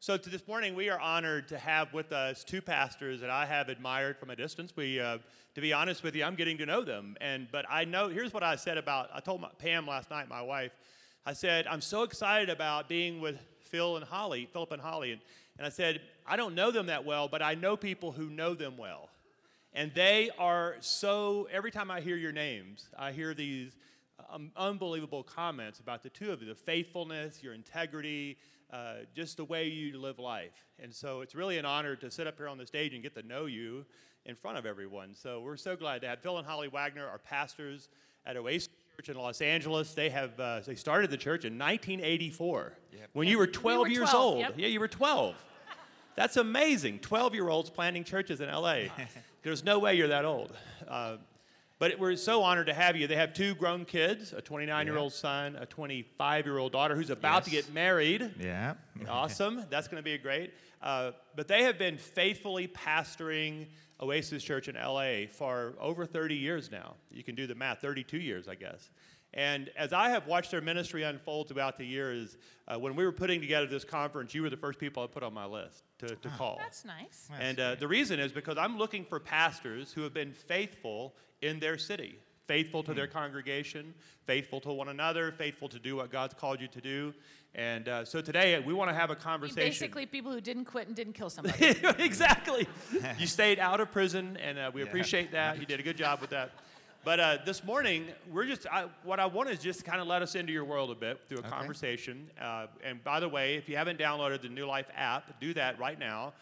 So to this morning, we are honored to have with us two pastors that I have admired from a distance. We, uh, to be honest with you, I'm getting to know them, and but I know. Here's what I said about. I told my, Pam last night, my wife. I said I'm so excited about being with Phil and Holly, Philip and Holly, and, and I said I don't know them that well, but I know people who know them well, and they are so. Every time I hear your names, I hear these um, unbelievable comments about the two of you: the faithfulness, your integrity uh, just the way you live life. And so it's really an honor to sit up here on the stage and get to know you in front of everyone. So we're so glad to have Phil and Holly Wagner, our pastors at Oasis Church in Los Angeles. They have uh, they started the church in 1984 yep. when you were 12 we were years 12, old. Yep. Yeah, you were 12. That's amazing. 12 year olds planting churches in LA. There's no way you're that old. Uh, but we're so honored to have you. They have two grown kids a 29 year old son, a 25 year old daughter who's about yes. to get married. Yeah. awesome. That's going to be great. Uh, but they have been faithfully pastoring Oasis Church in LA for over 30 years now. You can do the math 32 years, I guess. And as I have watched their ministry unfold throughout the years, uh, when we were putting together this conference, you were the first people I put on my list to, to call. That's nice. and uh, the reason is because I'm looking for pastors who have been faithful in their city, faithful to their hmm. congregation, faithful to one another, faithful to do what God's called you to do. And uh, so today we want to have a conversation. Basically, people who didn't quit and didn't kill somebody. exactly. you stayed out of prison, and uh, we yeah. appreciate that. You did a good job with that. But uh, this morning, we're just, I, what I want is just kind of let us into your world a bit through a okay. conversation. Uh, and by the way, if you haven't downloaded the New Life app, do that right now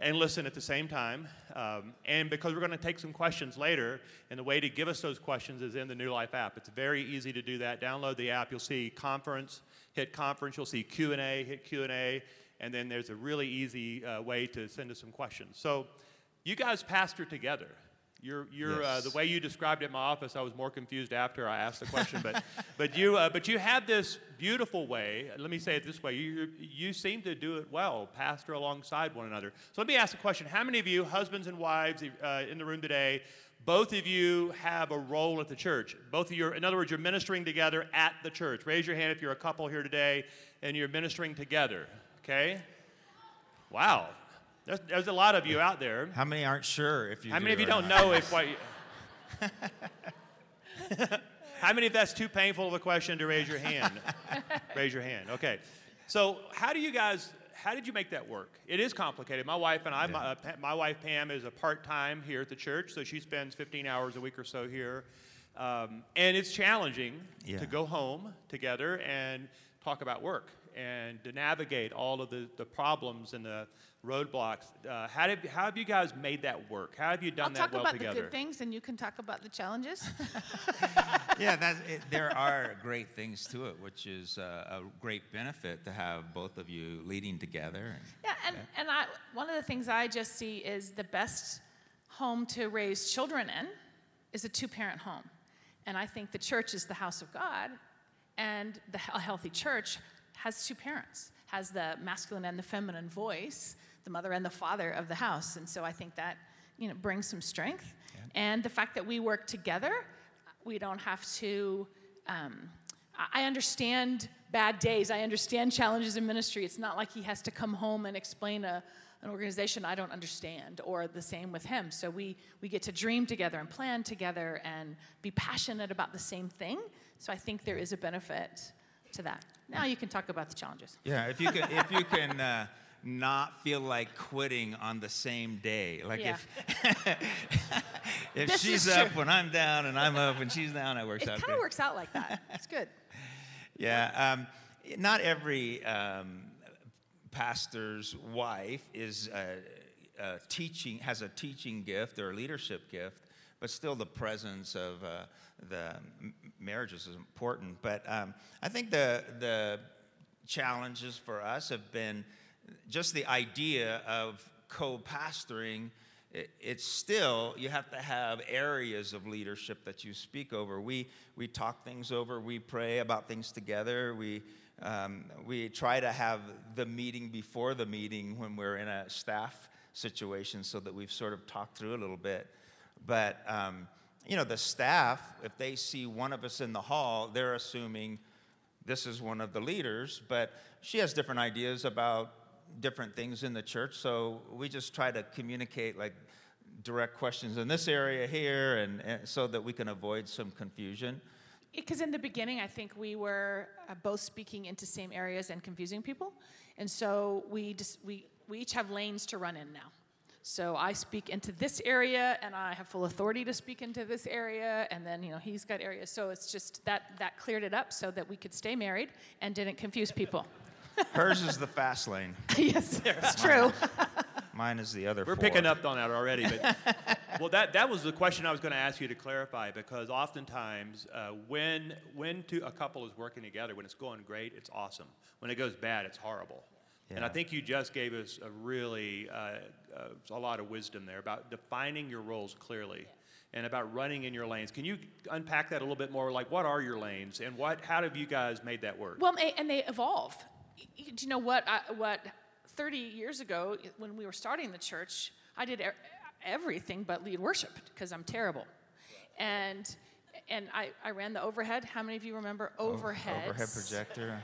and listen at the same time. Um, and because we're going to take some questions later, and the way to give us those questions is in the New Life app. It's very easy to do that. Download the app. You'll see conference, hit conference. You'll see Q&A, hit Q&A. And then there's a really easy uh, way to send us some questions. So you guys pastor together. You're, you're, uh, yes. uh, the way you described it in my office, I was more confused after I asked the question. But, but, you, uh, but you have this beautiful way. Let me say it this way: you, you seem to do it well, pastor alongside one another. So let me ask a question: How many of you, husbands and wives uh, in the room today, both of you have a role at the church? Both of you, in other words, you're ministering together at the church. Raise your hand if you're a couple here today and you're ministering together. Okay. Wow, there's, there's a lot of you out there. How many aren't sure if you? How many of you don't not? know if what? You, how many if that's too painful of a question to raise your hand? raise your hand. Okay. So how do you guys? How did you make that work? It is complicated. My wife and I, yeah. my, uh, my, wife Pam is a part time here at the church, so she spends 15 hours a week or so here. Um, and it's challenging yeah. to go home together and talk about work and to navigate all of the, the problems and the roadblocks. Uh, how, did, how have you guys made that work? How have you done I'll that well together? I'll talk about the good things, and you can talk about the challenges. yeah, that, it, there are great things to it, which is uh, a great benefit to have both of you leading together. And, yeah, and, yeah. and I, one of the things I just see is the best home to raise children in is a two-parent home. And I think the church is the house of God, and the, a healthy church has two parents, has the masculine and the feminine voice, the mother and the father of the house. And so I think that you know brings some strength. Yeah. And the fact that we work together, we don't have to. Um, I understand bad days. I understand challenges in ministry. It's not like he has to come home and explain a, an organization I don't understand, or the same with him. So we, we get to dream together and plan together and be passionate about the same thing. So I think there is a benefit to that. Now you can talk about the challenges. Yeah, if you can, if you can uh, not feel like quitting on the same day. Like yeah. if if she's up when I'm down and I'm up when she's down, it works it out. It kind of works out like that. It's good. yeah, um, not every um, pastor's wife is a, a teaching has a teaching gift or a leadership gift, but still the presence of uh, the marriages is important. But um, I think the the challenges for us have been just the idea of co-pastoring. It's still you have to have areas of leadership that you speak over. We we talk things over we pray about things together. We um, we try to have the meeting before the meeting when we're in a staff situation so that we've sort of talked through a little bit. But um, you know the staff if they see one of us in the hall they're assuming this is one of the leaders but she has different ideas about different things in the church. So we just try to communicate like direct questions in this area here, and, and so that we can avoid some confusion. Because in the beginning, I think we were uh, both speaking into same areas and confusing people, and so we just we we each have lanes to run in now. So I speak into this area, and I have full authority to speak into this area, and then you know he's got areas. So it's just that that cleared it up so that we could stay married and didn't confuse people. Hers is the fast lane. yes, it's true. Mine is the other. We're four. picking up on that already. But, well, that, that was the question I was going to ask you to clarify because oftentimes uh, when, when two, a couple is working together, when it's going great, it's awesome. When it goes bad, it's horrible. And I think you just gave us a really uh, Uh, a lot of wisdom there about defining your roles clearly and about running in your lanes. Can you unpack that a little bit more? Like, what are your lanes and what? How have you guys made that work? Well, and they evolve. Y- y- Do you know what? I, what 30 years ago, when we were starting the church, I did everything but lead worship because I'm terrible. And and I, I ran the overhead. How many of you remember overhead? Overhead projector.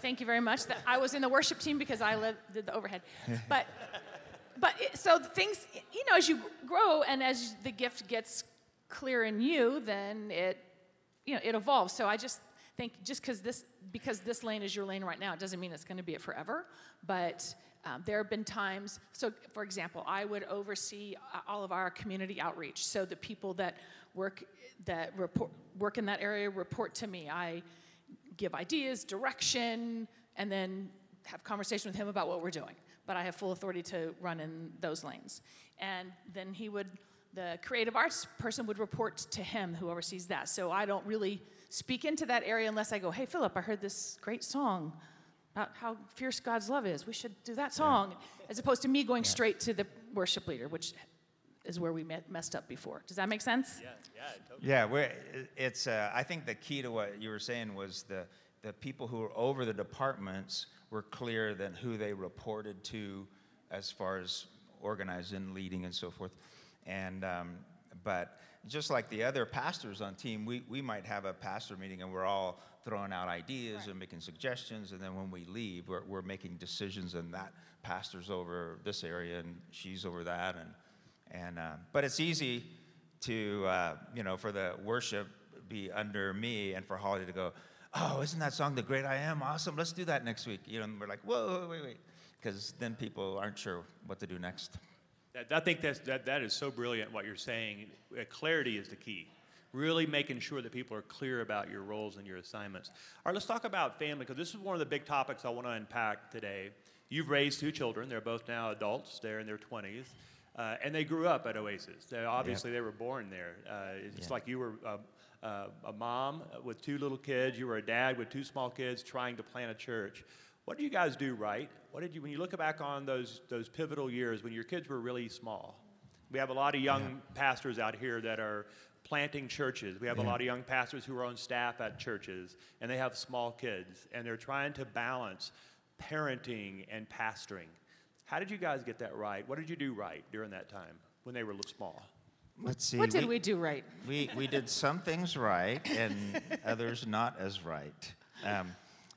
Thank you very much. That I was in the worship team because I led, did the overhead. But but it, so things, you know, as you grow and as the gift gets clear in you, then it you know it evolves. So I just think just because this because this lane is your lane right now, it doesn't mean it's going to be it forever. But um, there have been times. So, for example, I would oversee uh, all of our community outreach. So the people that work that report work in that area report to me. I give ideas, direction, and then have conversation with him about what we're doing. But I have full authority to run in those lanes. And then he would, the creative arts person would report to him who oversees that. So I don't really speak into that area unless I go, hey, Philip, I heard this great song about how fierce God's love is. We should do that song. As opposed to me going straight to the worship leader, which is where we met, messed up before. Does that make sense? yeah, yeah, totally. Yeah, we're, it's. Uh, I think the key to what you were saying was the the people who were over the departments were clear than who they reported to, as far as organizing, leading, and so forth. And um, but just like the other pastors on team, we we might have a pastor meeting and we're all throwing out ideas and making suggestions, and then when we leave, we're we're making decisions, and that pastor's over this area and she's over that, and and uh, but it's easy to uh, you know for the worship be under me and for Holly to go, oh, isn't that song the great I am? Awesome, let's do that next week. You know, and we're like, whoa, wait, wait, because then people aren't sure what to do next. I think that's, that, that is so brilliant what you're saying. Uh, Clarity is the key. Really making sure that people are clear about your roles and your assignments. All right, let's talk about family because this is one of the big topics I want to unpack today. You've raised two children. They're both now adults. They're in their 20s. Uh, and they grew up at Oasis. They, obviously, they were born there. Uh, it's Yeah. like you were uh, uh, a mom with two little kids. You were a dad with two small kids trying to plant a church. What do you guys do right? What did you, when you look back on those, those pivotal years when your kids were really small? We have a lot of young pastors out here that are planting churches. We have a lot of young pastors who are on staff at churches, and they have small kids, and they're trying to balance parenting and pastoring. How did you guys get that right? What did you do right during that time when they were little small? Let's see. What did we do right? we, we did some things right and others not as right. Um,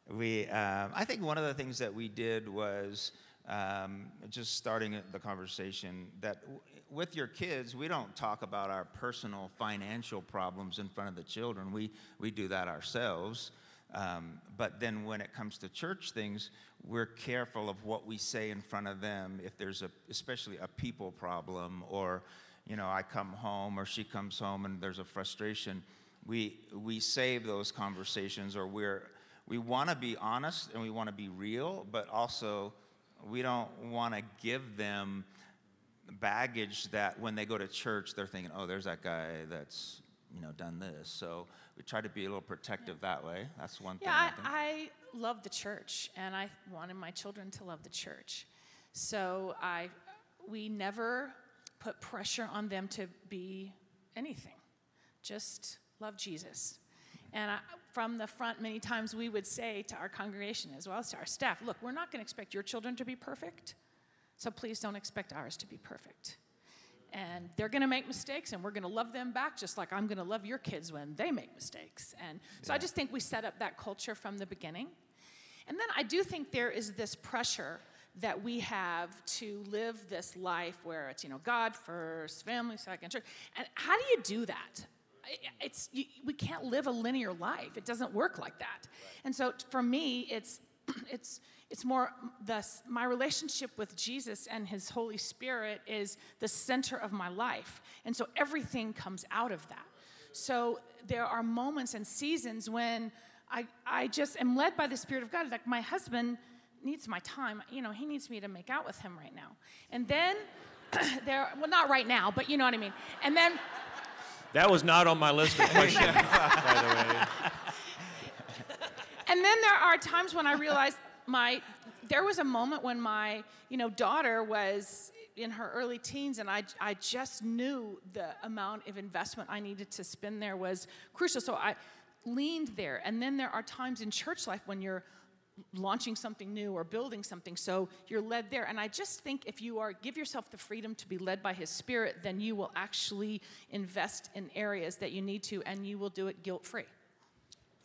we, um, I think one of the things that we did was um, just starting the conversation that w- with your kids, we don't talk about our personal financial problems in front of the children. We, we do that ourselves. Um, but then when it comes to church things, we're careful of what we say in front of them if there's a, especially a people problem or, you know, I come home or she comes home and there's a frustration. We, we save those conversations or we're, we want to be honest and we want to be real, but also we don't want to give them baggage that when they go to church, they're thinking, oh, there's that guy that's, you know, done this. So we try to be a little protective that way. That's one thing. Yeah, I I. I love the church, and I wanted my children to love the church. So I, we never put pressure on them to be anything. Just love Jesus. And I, from the front, many times we would say to our congregation as well as to our staff, look, we're not going to expect your children to be perfect, so please don't expect ours to be perfect. And they're going to make mistakes, and we're going to love them back just like I'm going to love your kids when they make mistakes. And so I just think we set up that culture from the beginning. And then I do think there is this pressure that we have to live this life where it's, you know, God first, family second, church. And how do you do that? It's, you, we can't live a linear life. It doesn't work like that. And so for me, it's, it's, it's more the, my relationship with Jesus and his Holy Spirit is the center of my life. And so everything comes out of that. So there are moments and seasons when I, I just am led by the Spirit of God. Like my husband needs my time. You know, he needs me to make out with him right now. And then there, well, not right now, but you know what I mean. And then. That was not on my list of questions, by the way. And then there are times when I realize my, there was a moment when my, you know, daughter was in her early teens and I, I just knew the amount of investment I needed to spend there was crucial. So I leaned there. And then there are times in church life when you're launching something new or building something so you're led there and i just think if you are give yourself the freedom to be led by his spirit then you will actually invest in areas that you need to and you will do it guilt free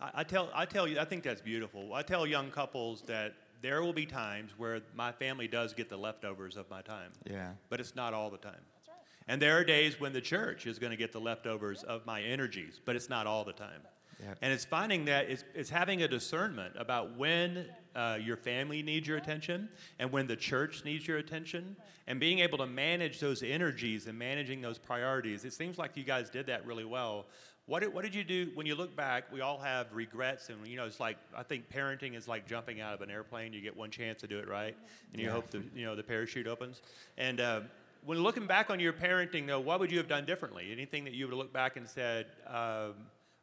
I, I tell I tell you I think that's beautiful. I tell young couples that there will be times where my family does get the leftovers of my time. Yeah. But it's not all the time. That's right. And there are days when the church is going to get the leftovers of my energies, but it's not all the time. Yep. And it's finding that it's, it's having a discernment about when uh, your family needs your attention and when the church needs your attention and being able to manage those energies and managing those priorities. It seems like you guys did that really well. What did, what did you do when you look back? We all have regrets, and you know, it's like I think parenting is like jumping out of an airplane. You get one chance to do it right, and you Yeah. hope the you know the parachute opens. And uh, when looking back on your parenting, though, what would you have done differently? Anything that you would look back and said, um,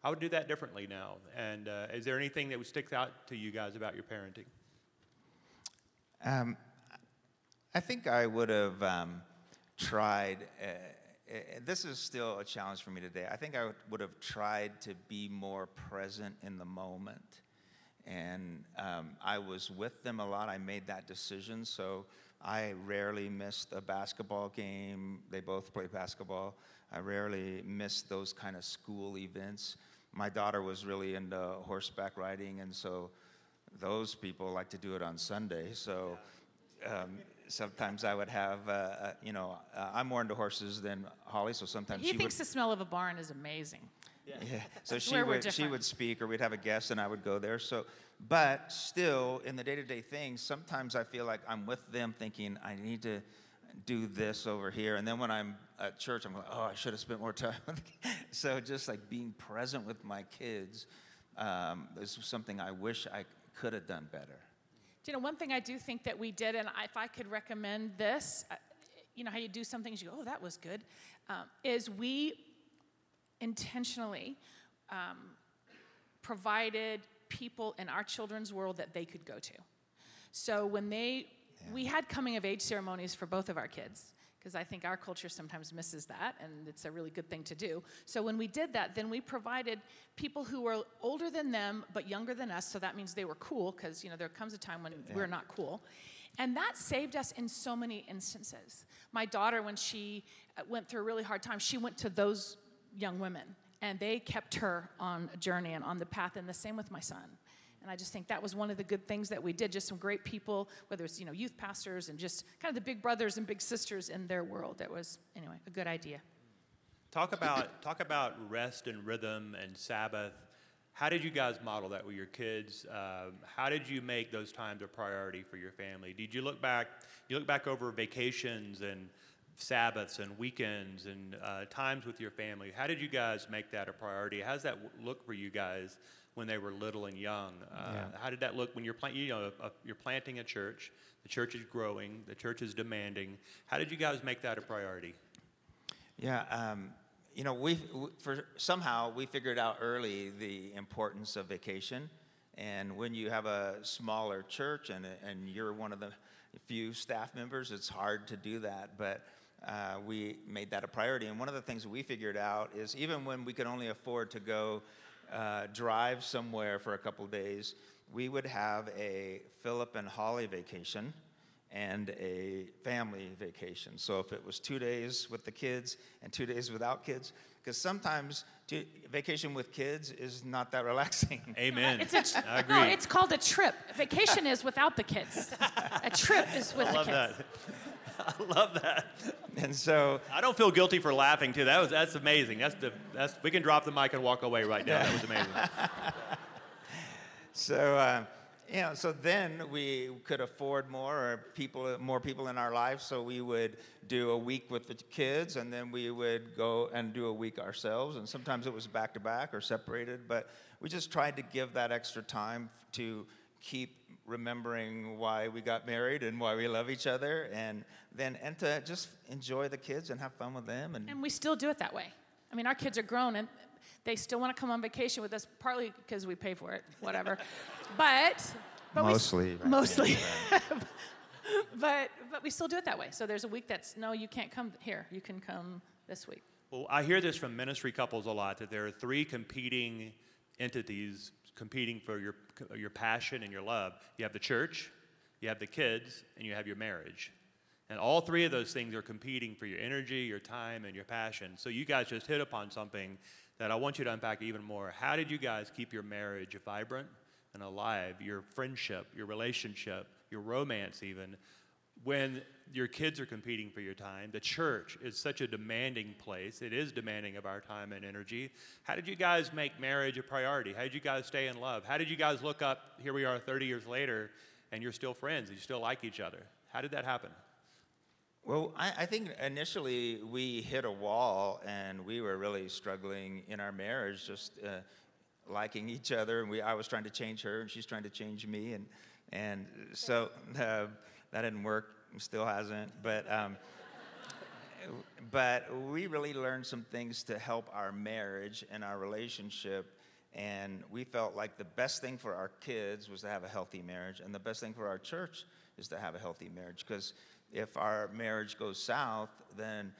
I would do that differently now? And uh, is there anything that would stick out to you guys about your parenting? Um, I think I would have um, tried. Uh, uh, this is still a challenge for me today. I think I would, would have tried to be more present in the moment. And um, I was with them a lot. I made that decision. So I rarely missed a basketball game. They both play basketball. I rarely missed those kind of school events. My daughter was really into horseback riding, and so those people like to do it on Sunday. So um, sometimes I would have, uh, uh, you know, uh, I'm more into horses than Holly, so sometimes he she thinks would. the smell of a barn is amazing Yeah. So she would she would speak, or we'd have a guest, and I would go there. So, but still, in the day-to-day things, sometimes I feel like I'm with them, thinking I need to do this over here, and then when I'm at church, I'm like, oh, I should have spent more time. so just like being present with my kids um, is something I wish I could have done better. Do you know, one thing I do think that we did, and if I could recommend this, uh, you know how you do some things, you go, oh, that was good, um, is we intentionally um, provided people in our children's world that they could go to. So when they, we had coming of age ceremonies for both of our kids. Because I think our culture sometimes misses that, and it's a really good thing to do. So when we did that, then we provided people who were older than them but younger than us. So that means they were cool, because you know there comes a time when we're not cool, and that saved us in so many instances. My daughter, when she uh, went through a really hard time, she went to those young women, and they kept her on a journey and on the path. And the same with my son. And I just think that was one of the good things that we did. Just some great people, whether it's you know youth pastors and just kind of the big brothers and big sisters in their world. That was anyway a good idea. Talk about talk about rest and rhythm and Sabbath. How did you guys model that with your kids? Um, how did you make those times a priority for your family? Did you look back? You look back over vacations and Sabbaths and weekends and uh, times with your family. How did you guys make that a priority? How does that w- look for you guys when they were little and young? Uh, Yeah. How did that look when you're plant? You know, uh, you're planting a church. The church is growing. The church is demanding. How did you guys make that a priority? Yeah, um, you know, we for somehow we figured out early the importance of vacation, and when you have a smaller church and and you're one of the few staff members, it's hard to do that, but. Uh, we made that a priority, and one of the things that we figured out is even when we could only afford to go uh, drive somewhere for a couple days, we would have a Philip and Holly vacation, and a family vacation. So if it was two days with the kids and two days without kids, because sometimes two, vacation with kids is not that relaxing. Amen. It's a tr- I agree. No, it's called a trip. Vacation is without the kids. A trip is with I the kids. that. I love that. And so I don't feel guilty for laughing too. That was that's amazing. That's the that's we can drop the mic and walk away right now. That was amazing. So, uh, you know, so then we could afford more or people, more people in our lives. So we would do a week with the kids, and then we would go and do a week ourselves. And sometimes it was back to back or separated, but we just tried to give that extra time to keep remembering why we got married and why we love each other, and then and to just enjoy the kids and have fun with them. And And we still do it that way. I mean, our kids are grown and they still want to come on vacation with us, partly because we pay for it, whatever. but, but we Mostly, right. mostly. but but we still do it that way. So there's a week that's no, you can't come here. You can come this week. Well, I hear this from ministry couples a lot that there are three competing entities competing for your, your passion and your love. You have the church, you have the kids, and you have your marriage. And all three of those things are competing for your energy, your time, and your passion. So you guys just hit upon something that I want you to unpack even more. How did you guys keep your marriage vibrant and alive, your friendship, your relationship, your romance, even, when your kids are competing for your time, the church is such a demanding place. It is demanding of our time and energy. How did you guys make marriage a priority? How did you guys stay in love? How did you guys look up, here we are 30 years later, and you're still friends, you still like each other? How did that happen? Well, I, I think initially we hit a wall and we were really struggling in our marriage, just uh, liking each other. And we, I was trying to change her and she's trying to change me. And, and so uh, that didn't work, still hasn't. But, um, but we really learned some things to help our marriage and our relationship. And we felt like the best thing for our kids was to have a healthy marriage, and the best thing for our church is to have a healthy marriage. Because if our marriage goes south, then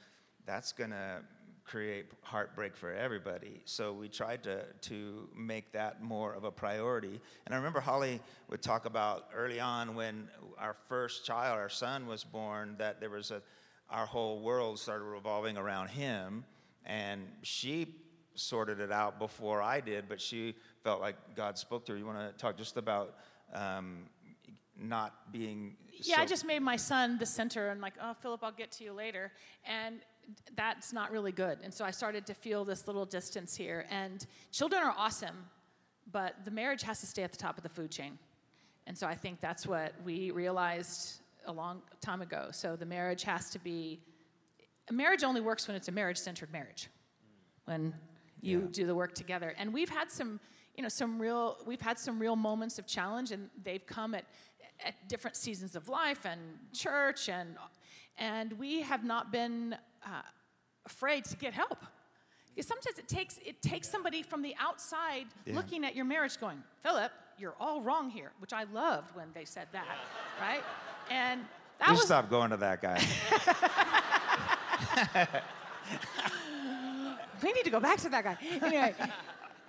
that's going to create heartbreak for everybody. So we tried to, to make that more of a priority. And I remember Holly would talk about early on when our first child, our son, was born, that there was a, our whole world started revolving around him. And she sorted it out before I did, but she felt like God spoke to her. You want to talk just about um, not being. Yeah, so- I just made my son the center and like, oh, Philip, I'll get to you later. And that's not really good. And so I started to feel this little distance here. And children are awesome, but the marriage has to stay at the top of the food chain. And so I think that's what we realized a long time ago. So the marriage has to be, a marriage only works when it's a marriage centered marriage, when you Yeah. do the work together. And we've had some, you know, some real, we've had some real moments of challenge, and they've come at, at different seasons of life and church, and, and we have not been uh, afraid to get help. Because sometimes it takes, it takes somebody from the outside Yeah. looking at your marriage going, Philip, you're all wrong here, which I loved when they said that, right? And that You was stop going to that guy. we need to go back to that guy. Anyway,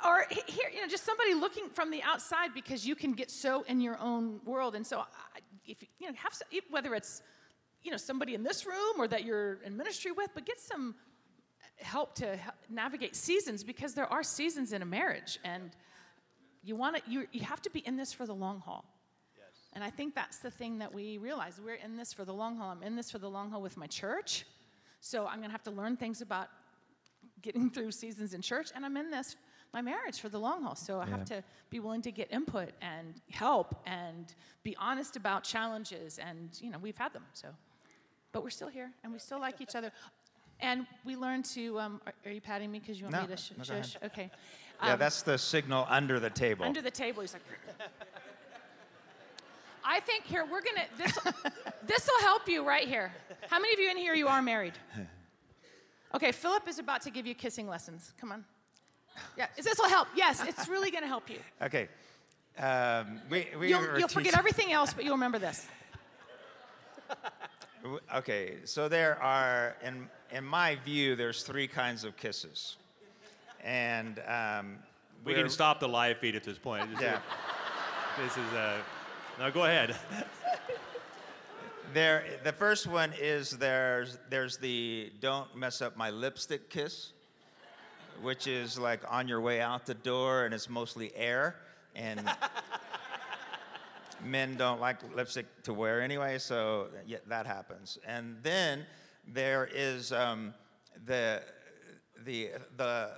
or here, you know, just somebody looking from the outside because you can get so in your own world. And so, if you, know, have some, whether it's, you know, somebody in this room or that you're in ministry with, but get some help to navigate seasons because there are seasons in a marriage, and you want to, you, you have to be in this for the long haul. And I think that's the thing that we realize. We're in this for the long haul. I'm in this for the long haul with my church. So I'm going to have to learn things about getting through seasons in church, and I'm in this, my marriage, for the long haul. So I have to be willing to get input and help and be honest about challenges. And, you know, we've had them. So, but we're still here, and we still like each other. And we learn to, um, are, are you patting me because you want No, me to sh- no, shush? Okay. Yeah, Um, that's the signal under the table. under the table. He's like, I think here we're gonna this this will help you right here. How many of you in here you are married? Okay, Philip is about to give you kissing lessons. Come on. Yeah, this will help. Yes, it's really gonna help you. okay. Um, we, we You'll, were you'll forget everything else, but you'll remember this. Okay, so there are, in, in my view, there's three kinds of kisses. And um, We can stop the live feed at this point. This is- Yeah. This is, uh, no, go ahead. there, the first one is there's, there's the don't mess up my lipstick kiss, which is like on your way out the door and it's mostly air. And men don't like lipstick to wear anyway, so yeah, that happens. And then there is um, the, the, the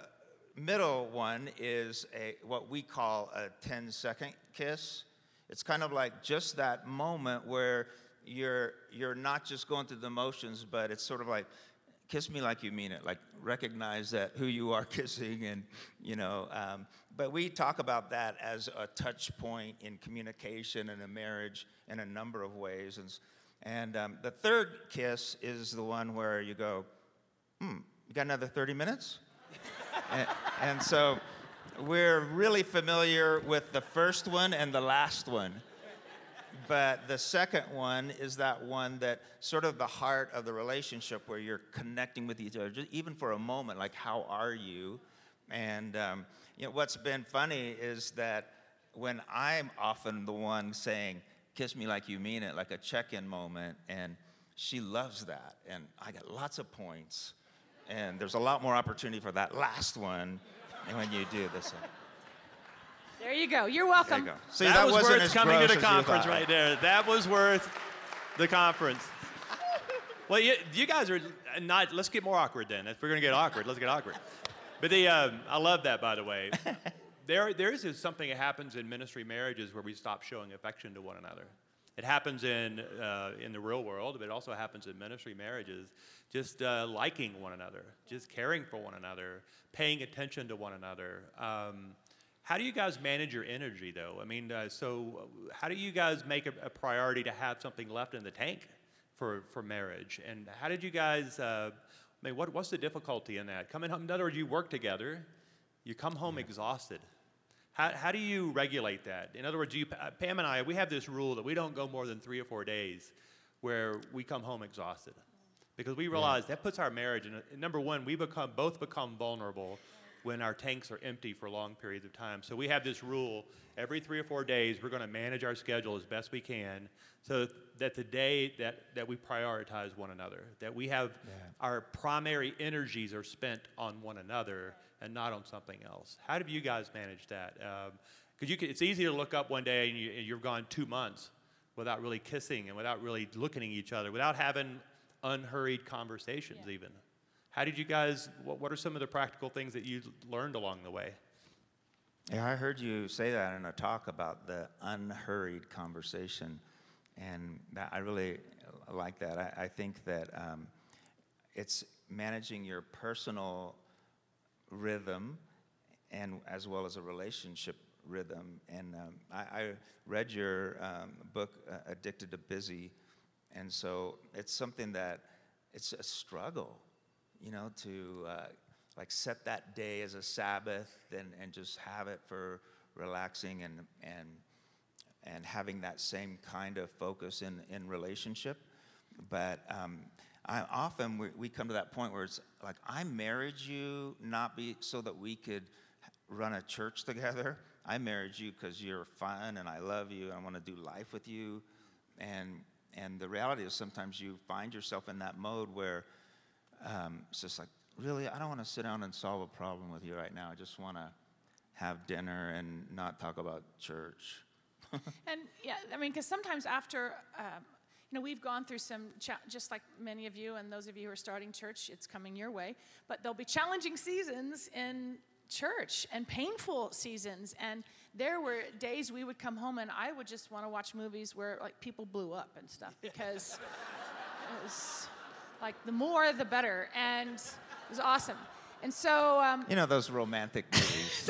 middle one is a, what we call a 10 second kiss. It's kind of like just that moment where you're, you're not just going through the motions, but it's sort of like, kiss me like you mean it. Like recognize that who you are kissing, and you know. Um, but we talk about that as a touch point in communication and a marriage in a number of ways. And, and um, the third kiss is the one where you go, hmm, you got another 30 minutes? and, and so we're really familiar with the first one and the last one. But the second one is that one that sort of the heart of the relationship where you're connecting with each other, just even for a moment, like, how are you? And um, you know, what's been funny is that when I'm often the one saying, kiss me like you mean it, like a check in moment, and she loves that. And I get lots of points. And there's a lot more opportunity for that last one when you do this. There you go. You're welcome. You go. See, that, that, was worth coming to the conference right there. That was worth the conference. well, you, you guys are not. Let's get more awkward then. If we're gonna get awkward, let's get awkward. But the, um, I love that, by the way. there, there is something that happens in ministry marriages where we stop showing affection to one another. It happens in, uh, in the real world, but it also happens in ministry marriages. Just uh, liking one another, just caring for one another, paying attention to one another. Um, how do you guys manage your energy, though? I mean, uh, so how do you guys make a, a, priority to have something left in the tank for, for marriage? And how did you guys, uh, I mean, what, what's the difficulty in that? Coming home, in other words, you work together, you come home yeah. exhausted. How, how do you regulate that? In other words, you, Pam and I, we have this rule that we don't go more than three or four days where we come home exhausted. Because we realize yeah. that puts our marriage in, a, number one, we become both become vulnerable when our tanks are empty for long periods of time. So we have this rule every three or four days, we're going to manage our schedule as best we can so that the day that, that we prioritize one another, that we have yeah. our primary energies are spent on one another and not on something else. How do you guys manage that? Because um, it's easy to look up one day and, you, and you've gone two months without really kissing and without really looking at each other, without having unhurried conversations yeah. even. How did you guys, what, what are some of the practical things that you learned along the way? Yeah, I heard you say that in a talk about the unhurried conversation. And that, I really like that. I, I think that um, it's managing your personal rhythm and as well as a relationship rhythm. And um, I, I, read your um, book, uh, Addicted to Busy. And so it's something that it's a struggle you know, to uh, like set that day as a Sabbath and, and just have it for relaxing and, and, and having that same kind of focus in, in relationship. But um, I, often we, we come to that point where it's like, I married you not be so that we could run a church together. I married you because you're fun and I love you and I want to do life with you. And, and the reality is sometimes you find yourself in that mode where um, it's just like, really, I don't want to sit down and solve a problem with you right now. I just want to have dinner and not talk about church. and yeah, I mean, because sometimes after, um, you know, we've gone through some, cha- just like many of you and those of you who are starting church, it's coming your way. But there'll be challenging seasons in church and painful seasons. And there were days we would come home and I would just want to watch movies where like people blew up and stuff because it was like the more, the better. And it was awesome. And so. Um, you know those romantic movies.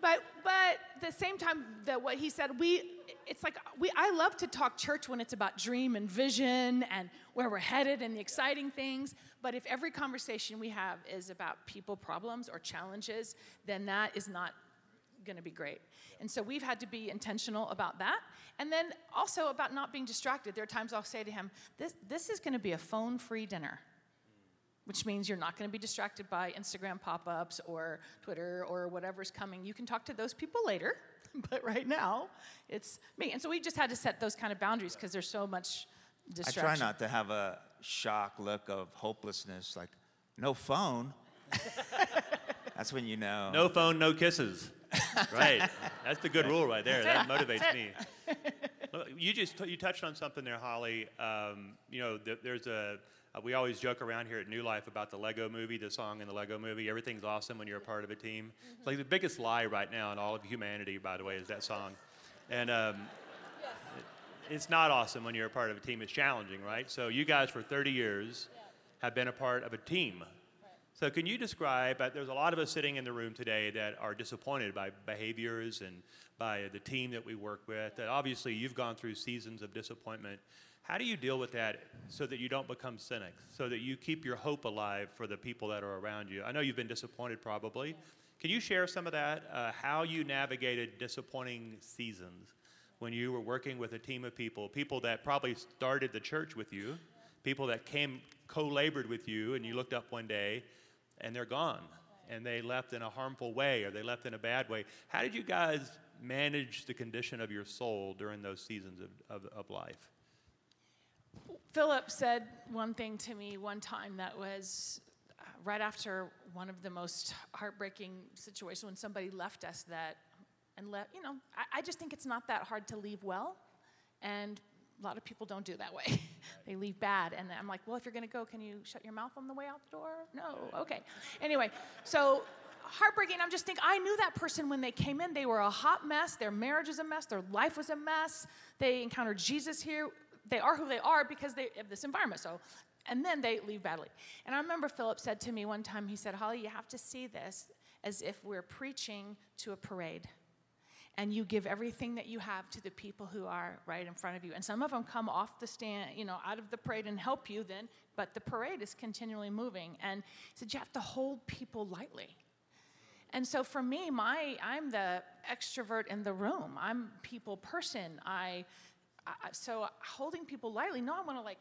but but the same time that what he said, we it's like we I love to talk church when it's about dream and vision and where we're headed and the exciting things. But if every conversation we have is about people problems or challenges, then that is not going to be great. And so we've had to be intentional about that. And then also about not being distracted. There are times I'll say to him, This, this is going to be a phone free dinner. which means you're not going to be distracted by Instagram pop ups or Twitter or whatever's coming. You can talk to those people later, but right now it's me. And so we just had to set those kind of boundaries because there's so much distraction. I try not to have a shock look of hopelessness, like, no phone. That's when you know. No phone, no kisses. right. That's the good rule right there. That motivates me. You just you touched on something there, Holly. Um, you know, th- there's a uh, we always joke around here at New Life about the Lego Movie, the song in the Lego Movie. Everything's awesome when you're a part of a team. It's like the biggest lie right now in all of humanity, by the way, is that song. And um, it- it's not awesome when you're a part of a team. It's challenging, right? So you guys for 30 years have been a part of a team. So can you describe? Uh, there's a lot of us sitting in the room today that are disappointed by behaviors and by the team that we work with. That obviously you've gone through seasons of disappointment. How do you deal with that so that you don't become cynics? So that you keep your hope alive for the people that are around you. I know you've been disappointed probably. Can you share some of that? Uh, how you navigated disappointing seasons when you were working with a team of people, people that probably started the church with you, people that came co-labored with you, and you looked up one day and they're gone and they left in a harmful way or they left in a bad way. How did you guys manage the condition of your soul during those seasons of, of, of life? Philip said one thing to me one time that was uh, right after one of the most heartbreaking situations when somebody left us that and left you know I, I just think it's not that hard to leave well and a lot of people don't do that way. They leave bad and i'm like well if you're going to go can you shut your mouth on the way out the door? No okay. Anyway so heartbreaking. I'm just thinking i knew that person when they came in. They were a hot mess. Their marriage is a mess. Their life was a mess. They encountered jesus here. They are who they are because they of this environment so and then they leave badly. And i remember philip said to me one time he said holly you have to see this as if we're preaching to a parade and you give everything that you have to the people who are right in front of you. And some of them come off the stand, you know, out of the parade and help you then, but the parade is continually moving. And said, you have to hold people lightly. And so for me, my I'm the extrovert in the room. I'm people person. I, I so holding people lightly. No, I want to like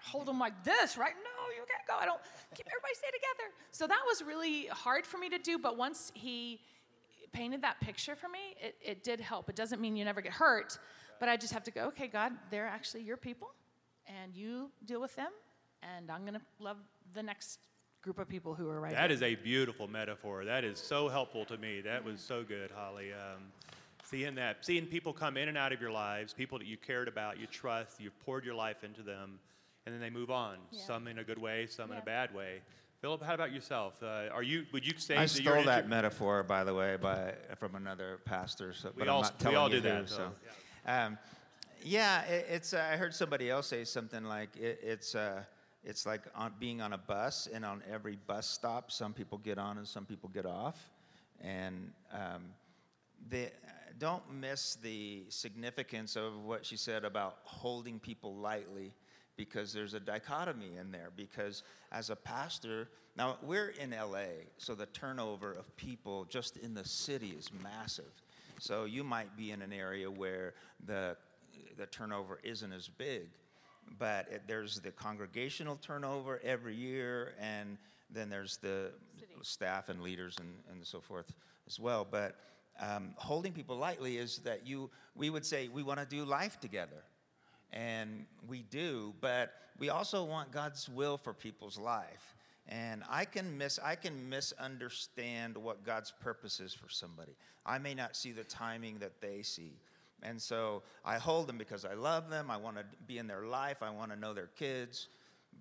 hold them like this, right? No, you can't go. I don't keep everybody stay together. So that was really hard for me to do. But once he painted that picture for me, it, it did help. It doesn't mean you never get hurt, but I just have to go, okay, God, they're actually your people, and you deal with them, and I'm going to love the next group of people who are right That here. is a beautiful metaphor. That is so helpful to me. That was so good, Holly. Um, seeing that, seeing people come in and out of your lives, people that you cared about, you trust, you've poured your life into them, and then they move on. Yeah. Some in a good way, some in a bad way. Philip, how about yourself? Uh, are you? Would you say I that you're stole that intro- metaphor, by the way, by from another pastor. So, We but all- I'm not we telling all you do who, that, So, though. um, yeah, it, it's. Uh, I heard somebody else say something like it, it's. Uh, it's like on, being on a bus, and on every bus stop, some people get on and some people get off, and um, they don't miss the significance of what she said about holding people lightly because there's a dichotomy in there because as a pastor now we're in LA so the turnover of people just in the city is massive. So you might be in an area where the the turnover isn't as big but it, there's the congregational turnover every year and then there's the staff and leaders and, and so forth as well. But um, holding people lightly is that you we would say we want to do life together and we do but we also want god's will for people's life. And i can miss i can misunderstand what god's purpose is for somebody. I may not see the timing that they see. And so i hold them because i love them. I want to be in their life. I want to know their kids.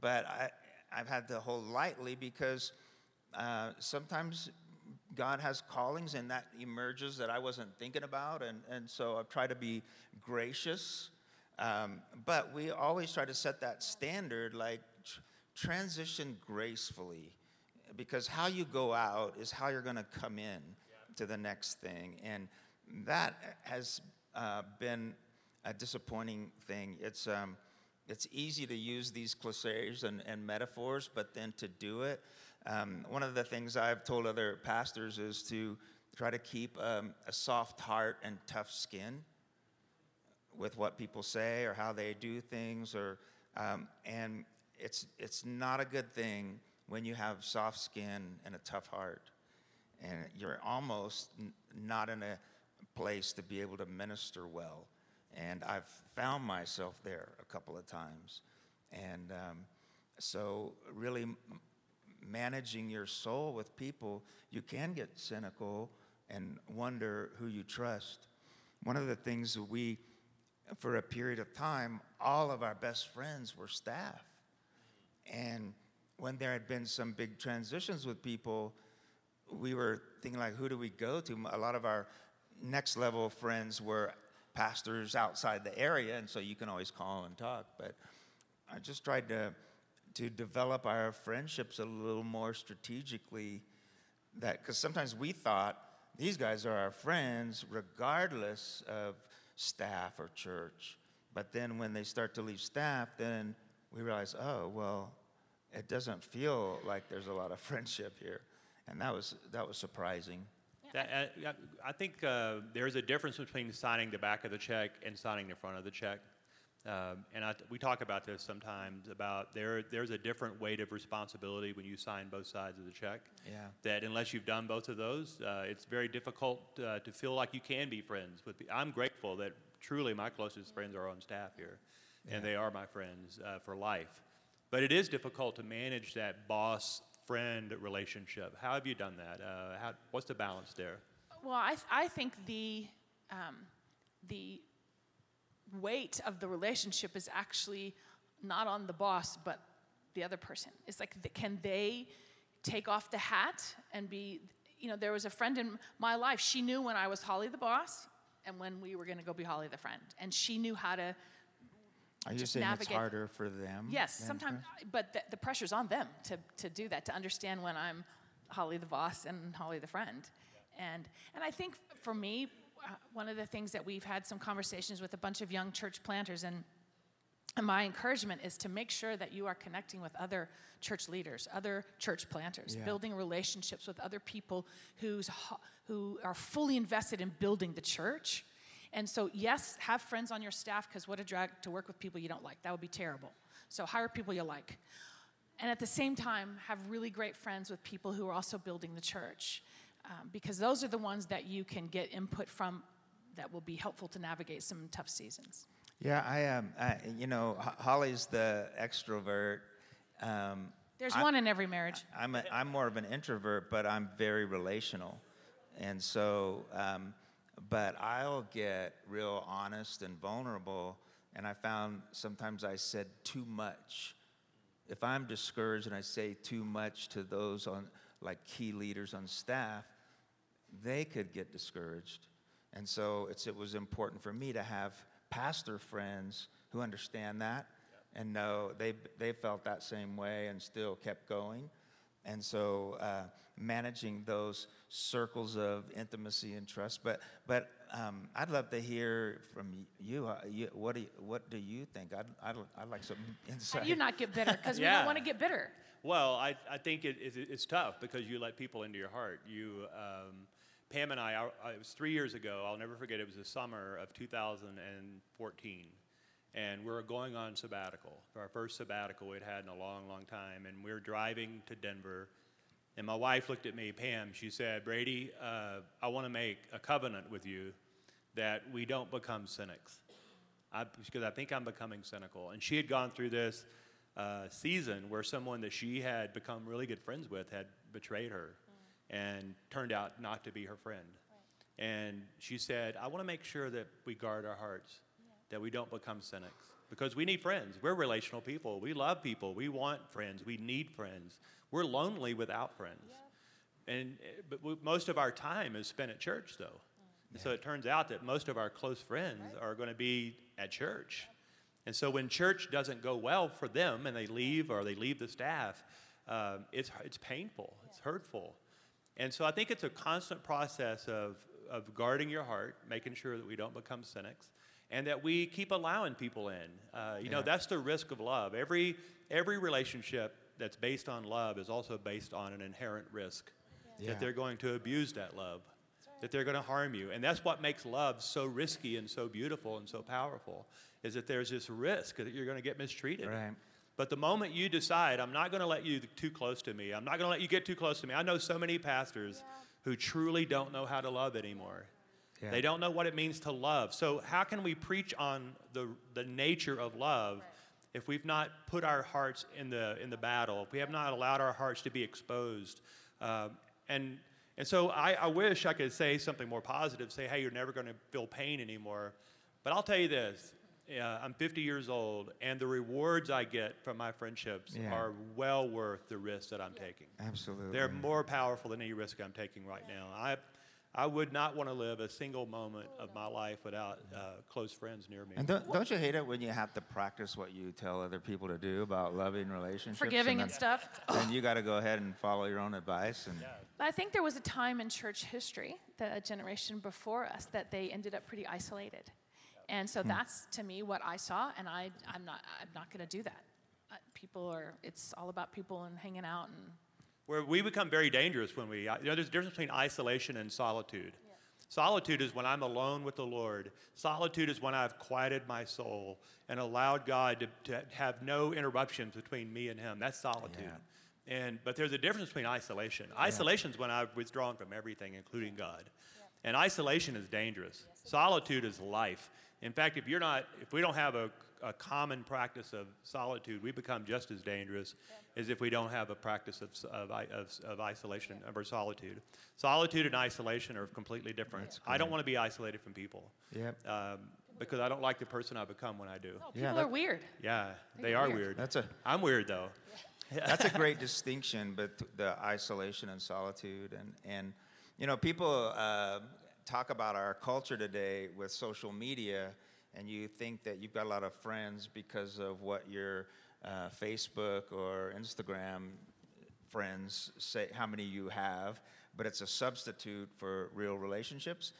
But I, i've had to hold lightly because uh, sometimes God has callings and that emerges that I wasn't thinking about. And, and so I've tried to be gracious. Um, but we always try to set that standard like tr- transition gracefully because how you go out is how you're going to come in to the next thing. And that has uh, been a disappointing thing. It's, um, it's easy to use these cliches and, and metaphors, but then to do it, um, one of the things I've told other pastors is to try to keep um, a soft heart and tough skin with what people say or how they do things, or um, and it's, it's not a good thing when you have soft skin and a tough heart. And you're almost n- not in a place to be able to minister well. And I've found myself there a couple of times. And um, so, really, managing your soul with people, you can get cynical and wonder who you trust. One of the things that we, for a period of time, all of our best friends were staff. And when there had been some big transitions with people, we were thinking like, who do we go to? A lot of our next level friends were pastors outside the area, and so you can always call and talk. But I just tried to to develop our friendships a little more strategically. That because sometimes we thought these guys are our friends regardless of staff or church, but then when they start to leave staff, then we realize, oh well, it doesn't feel like there's a lot of friendship here, and that was that was surprising. That, uh, I think uh, there's a difference between signing the back of the check and signing the front of the check. Um, and I, we talk about this sometimes about there, there's a different weight of responsibility when you sign both sides of the check. Yeah. That unless you've done both of those, uh, it's very difficult uh, to feel like you can be friends with. People. I'm grateful that truly my closest friends are on staff here, and they are my friends uh, for life. But it is difficult to manage that boss friend relationship. How have you done that? Uh, how, what's the balance there? Well, I, th- I think the, um, the weight of the relationship is actually not on the boss, but the other person. It's like, can they take off the hat and be, you know, there was a friend in my life, she knew when I was Holly the boss and when we were going to go be Holly the friend. And she knew how to Are you saying it's navigate- harder for them? Yes, sometimes, but the, the pressure's on them to, to do that, to understand when I'm Holly the boss and Holly the friend. And, and I think for me, uh, one of the things that we've had some conversations with a bunch of young church planters, and, and my encouragement is to make sure that you are connecting with other church leaders, other church planters, Yeah. building relationships with other people who's, who are fully invested in building the church. And so, yes, have friends on your staff because what a drag to work with people you don't like. That would be terrible. So, hire people you like. And at the same time, have really great friends with people who are also building the church um, because those are the ones that you can get input from that will be helpful to navigate some tough seasons. Yeah, I am. Um, you know, Holly's the extrovert. Um, There's I- one in every marriage. I'm, a, I'm more of an introvert, but I'm very relational. And so, um, but I'll get real honest and vulnerable. And I found sometimes I said too much. If I'm discouraged and I say too much to those on, like key leaders on staff, they could get discouraged. And so it's, it was important for me to have pastor friends who understand that and know they, they felt that same way and still kept going. And so uh, managing those circles of intimacy and trust. But, but um, I'd love to hear from you. Uh, you what, do you what do you think? I'd, I'd, I'd like some insight. How do you not get bitter? Because we don't want to get bitter. Well, I, I think it, it, it's tough because you let people into your heart. You, um, Pam and I, I, it was three years ago. I'll never forget. It was the summer of 2014, and we were going on sabbatical. Our first sabbatical we'd had in a long, long time, and we were driving to Denver. And my wife looked at me, Pam. She said, "Brady, uh, I want to make a covenant with you that we don't become cynics." I, because I think I'm becoming cynical. And she had gone through this uh, season where someone that she had become really good friends with had betrayed her and turned out not to be her friend. And she said, I want to make sure that we guard our hearts, that we don't become cynics. Because we need friends. We're relational people. We love people. We want friends. We need friends. We're lonely without friends. And uh, but we, most of our time is spent at church, though. And So it turns out that most of our close friends are going to be at church. And so when church doesn't go well for them and they leave or they leave the staff, um, it's, it's painful, it's hurtful. And so I think it's a constant process of, of guarding your heart, making sure that we don't become cynics, and that we keep allowing people in. Uh, you know, that's the risk of love. Every, every relationship that's based on love is also based on an inherent risk Yeah. that they're going to abuse that love, that they're going to harm you. And that's what makes love so risky and so beautiful and so powerful, is that there's this risk that you're going to get mistreated. Right. But the moment you decide, I'm not going to let you too close to me, I'm not going to let you get too close to me. I know so many pastors who truly don't know how to love anymore. Yeah. They don't know what it means to love. So, how can we preach on the, the nature of love if we've not put our hearts in the, in the battle, if we have not allowed our hearts to be exposed? Uh, and, and so, I, I wish I could say something more positive, say, hey, you're never going to feel pain anymore. But I'll tell you this yeah, I'm 50 years old, and the rewards I get from my friendships Yeah. are well worth the risk that I'm taking. Absolutely. They're more powerful than any risk I'm taking right now. I, I would not want to live a single moment of my life without uh, close friends near me. And don't, don't you hate it when you have to practice what you tell other people to do about loving relationships? Forgiving and and stuff. And you got to go ahead and follow your own advice. And I think there was a time in church history, the generation before us, that they ended up pretty isolated. And so that's to me what I saw, and I, I'm not, I'm not going to do that. Uh, people are, it's all about people and hanging out and Where we become very dangerous when we, you know, there's a difference between isolation and solitude. Solitude is when I'm alone with the Lord. Solitude is when I've quieted my soul and allowed God to, to have no interruptions between me and Him. That's solitude. And, but there's a difference between isolation. Isolation is when I've withdrawn from everything, including God. And isolation is dangerous. Solitude is life. In fact, if you're not, if we don't have a, a common practice of solitude, we become just as dangerous as if we don't have a practice of, s- of, of, s- of isolation or solitude. Solitude and isolation are completely different. I don't want to be isolated from people. Yep. Um, because I don't like the person I become when I do. oh, Yeah, people that- are weird. Yeah, they They're are weird. weird. That's a- I'm weird though. that's a great distinction, but the isolation and solitude, and and you know, people uh, talk about our culture today with social media, and you think that you've got a lot of friends because of what your uh, Facebook or Instagram friends say, how many you have, but it's a substitute for real relationships.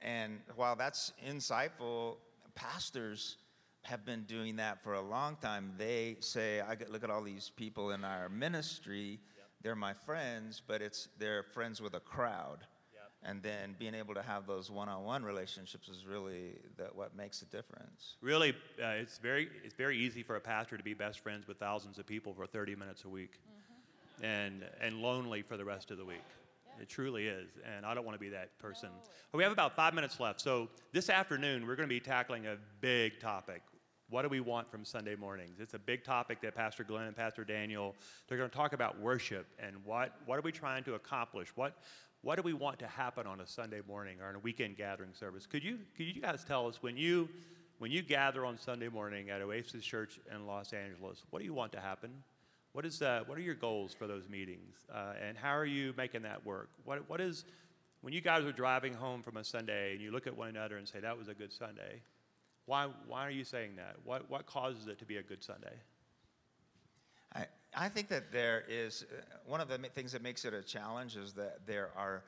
And while that's insightful, pastors have been doing that for a long time. They say, I look at all these people in our ministry, they're my friends, but it's they're friends with a crowd. And then being able to have those one-on-one relationships is really the, what makes a difference. Really, uh, it's very it's very easy for a pastor to be best friends with thousands of people for 30 minutes a week, and and lonely for the rest of the week. It truly is, and I don't want to be that person. But we have about five minutes left, so this afternoon we're going to be tackling a big topic. What do we want from Sunday mornings? It's a big topic that Pastor Glenn and Pastor Daniel they're going to talk about worship and what what are we trying to accomplish? What what do we want to happen on a Sunday morning or on a weekend gathering service? Could you could you guys tell us when you when you gather on Sunday morning at Oasis Church in Los Angeles, what do you want to happen? What is uh, what are your goals for those meetings, uh, and how are you making that work? What what is when you guys are driving home from a Sunday and you look at one another and say that was a good Sunday? Why why are you saying that? What what causes it to be a good Sunday? I, think that there is uh, one of the things that makes it a challenge is that there are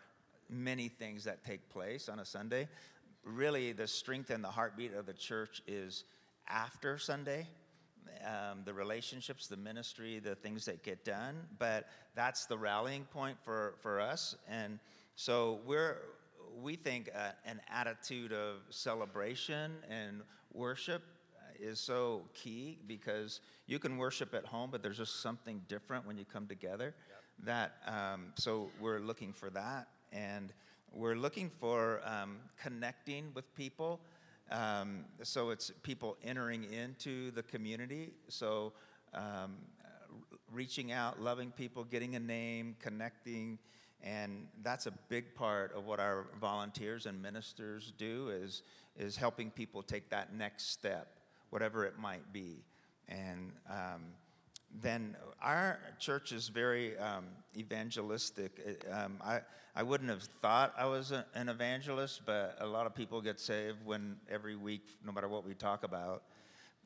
many things that take place on a Sunday. Really, the strength and the heartbeat of the church is after Sunday. Um, the relationships, the ministry, the things that get done, but that's the rallying point for, for us. And so we're, we think uh, an attitude of celebration and worship is so key because you can worship at home, but there's just something different when you come together. That um, so we're looking for that, and we're looking for um, connecting with people. Um, so it's people entering into the community. So um, reaching out, loving people, getting a name, connecting, and that's a big part of what our volunteers and ministers do is is helping people take that next step, whatever it might be, and. Um, then our church is very um, evangelistic. It- um, I, I wouldn't have thought I was a, an evangelist, but a lot of people get saved when every week, no matter what we talk about.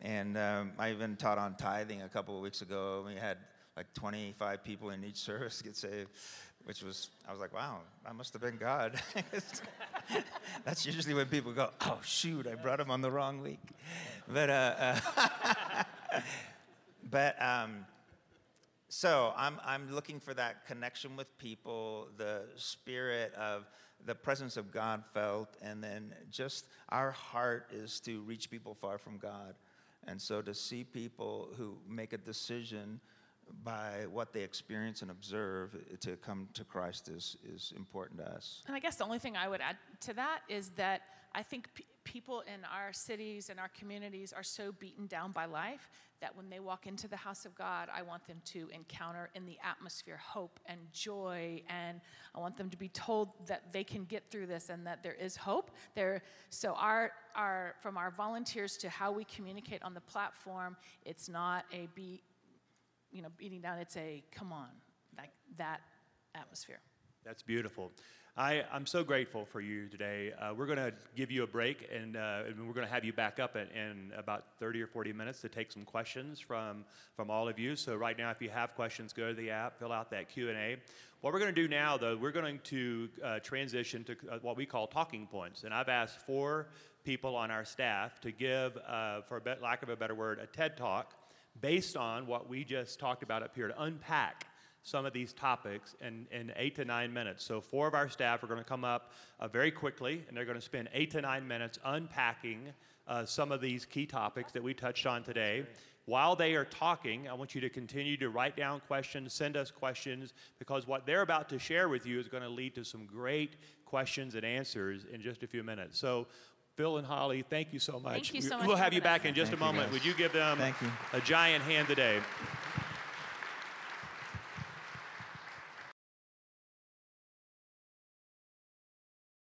And um, I even taught on tithing a couple of weeks ago. We had like 25 people in each service get saved, which was, I was like, wow, that must have been God. That's usually when people go, oh, shoot, I brought him on the wrong week. But, uh, uh, but um, so I'm, I'm looking for that connection with people, the spirit of the presence of God felt, and then just our heart is to reach people far from God. And so to see people who make a decision by what they experience and observe to come to Christ is, is important to us. And I guess the only thing I would add to that is that I think pe- people in our cities and our communities are so beaten down by life that when they walk into the house of God, I want them to encounter in the atmosphere hope and joy, and I want them to be told that they can get through this and that there is hope. There, so our, our from our volunteers to how we communicate on the platform, it's not a beat, you know, beating down. It's a come on, like that atmosphere. That's beautiful. I, I'm so grateful for you today. Uh, we're going to give you a break, and, uh, and we're going to have you back up in, in about 30 or 40 minutes to take some questions from, from all of you. So right now, if you have questions, go to the app, fill out that Q&A. What we're going to do now, though, we're going to uh, transition to uh, what we call talking points. And I've asked four people on our staff to give, uh, for lack of a better word, a TED Talk based on what we just talked about up here to unpack some of these topics in, in eight to nine minutes. So, four of our staff are going to come up uh, very quickly, and they're going to spend eight to nine minutes unpacking uh, some of these key topics that we touched on today. While they are talking, I want you to continue to write down questions, send us questions, because what they're about to share with you is going to lead to some great questions and answers in just a few minutes. So, Phil and Holly, thank you so much. Thank you We- so much We'll have you back in just a moment. Would you give them a giant hand today?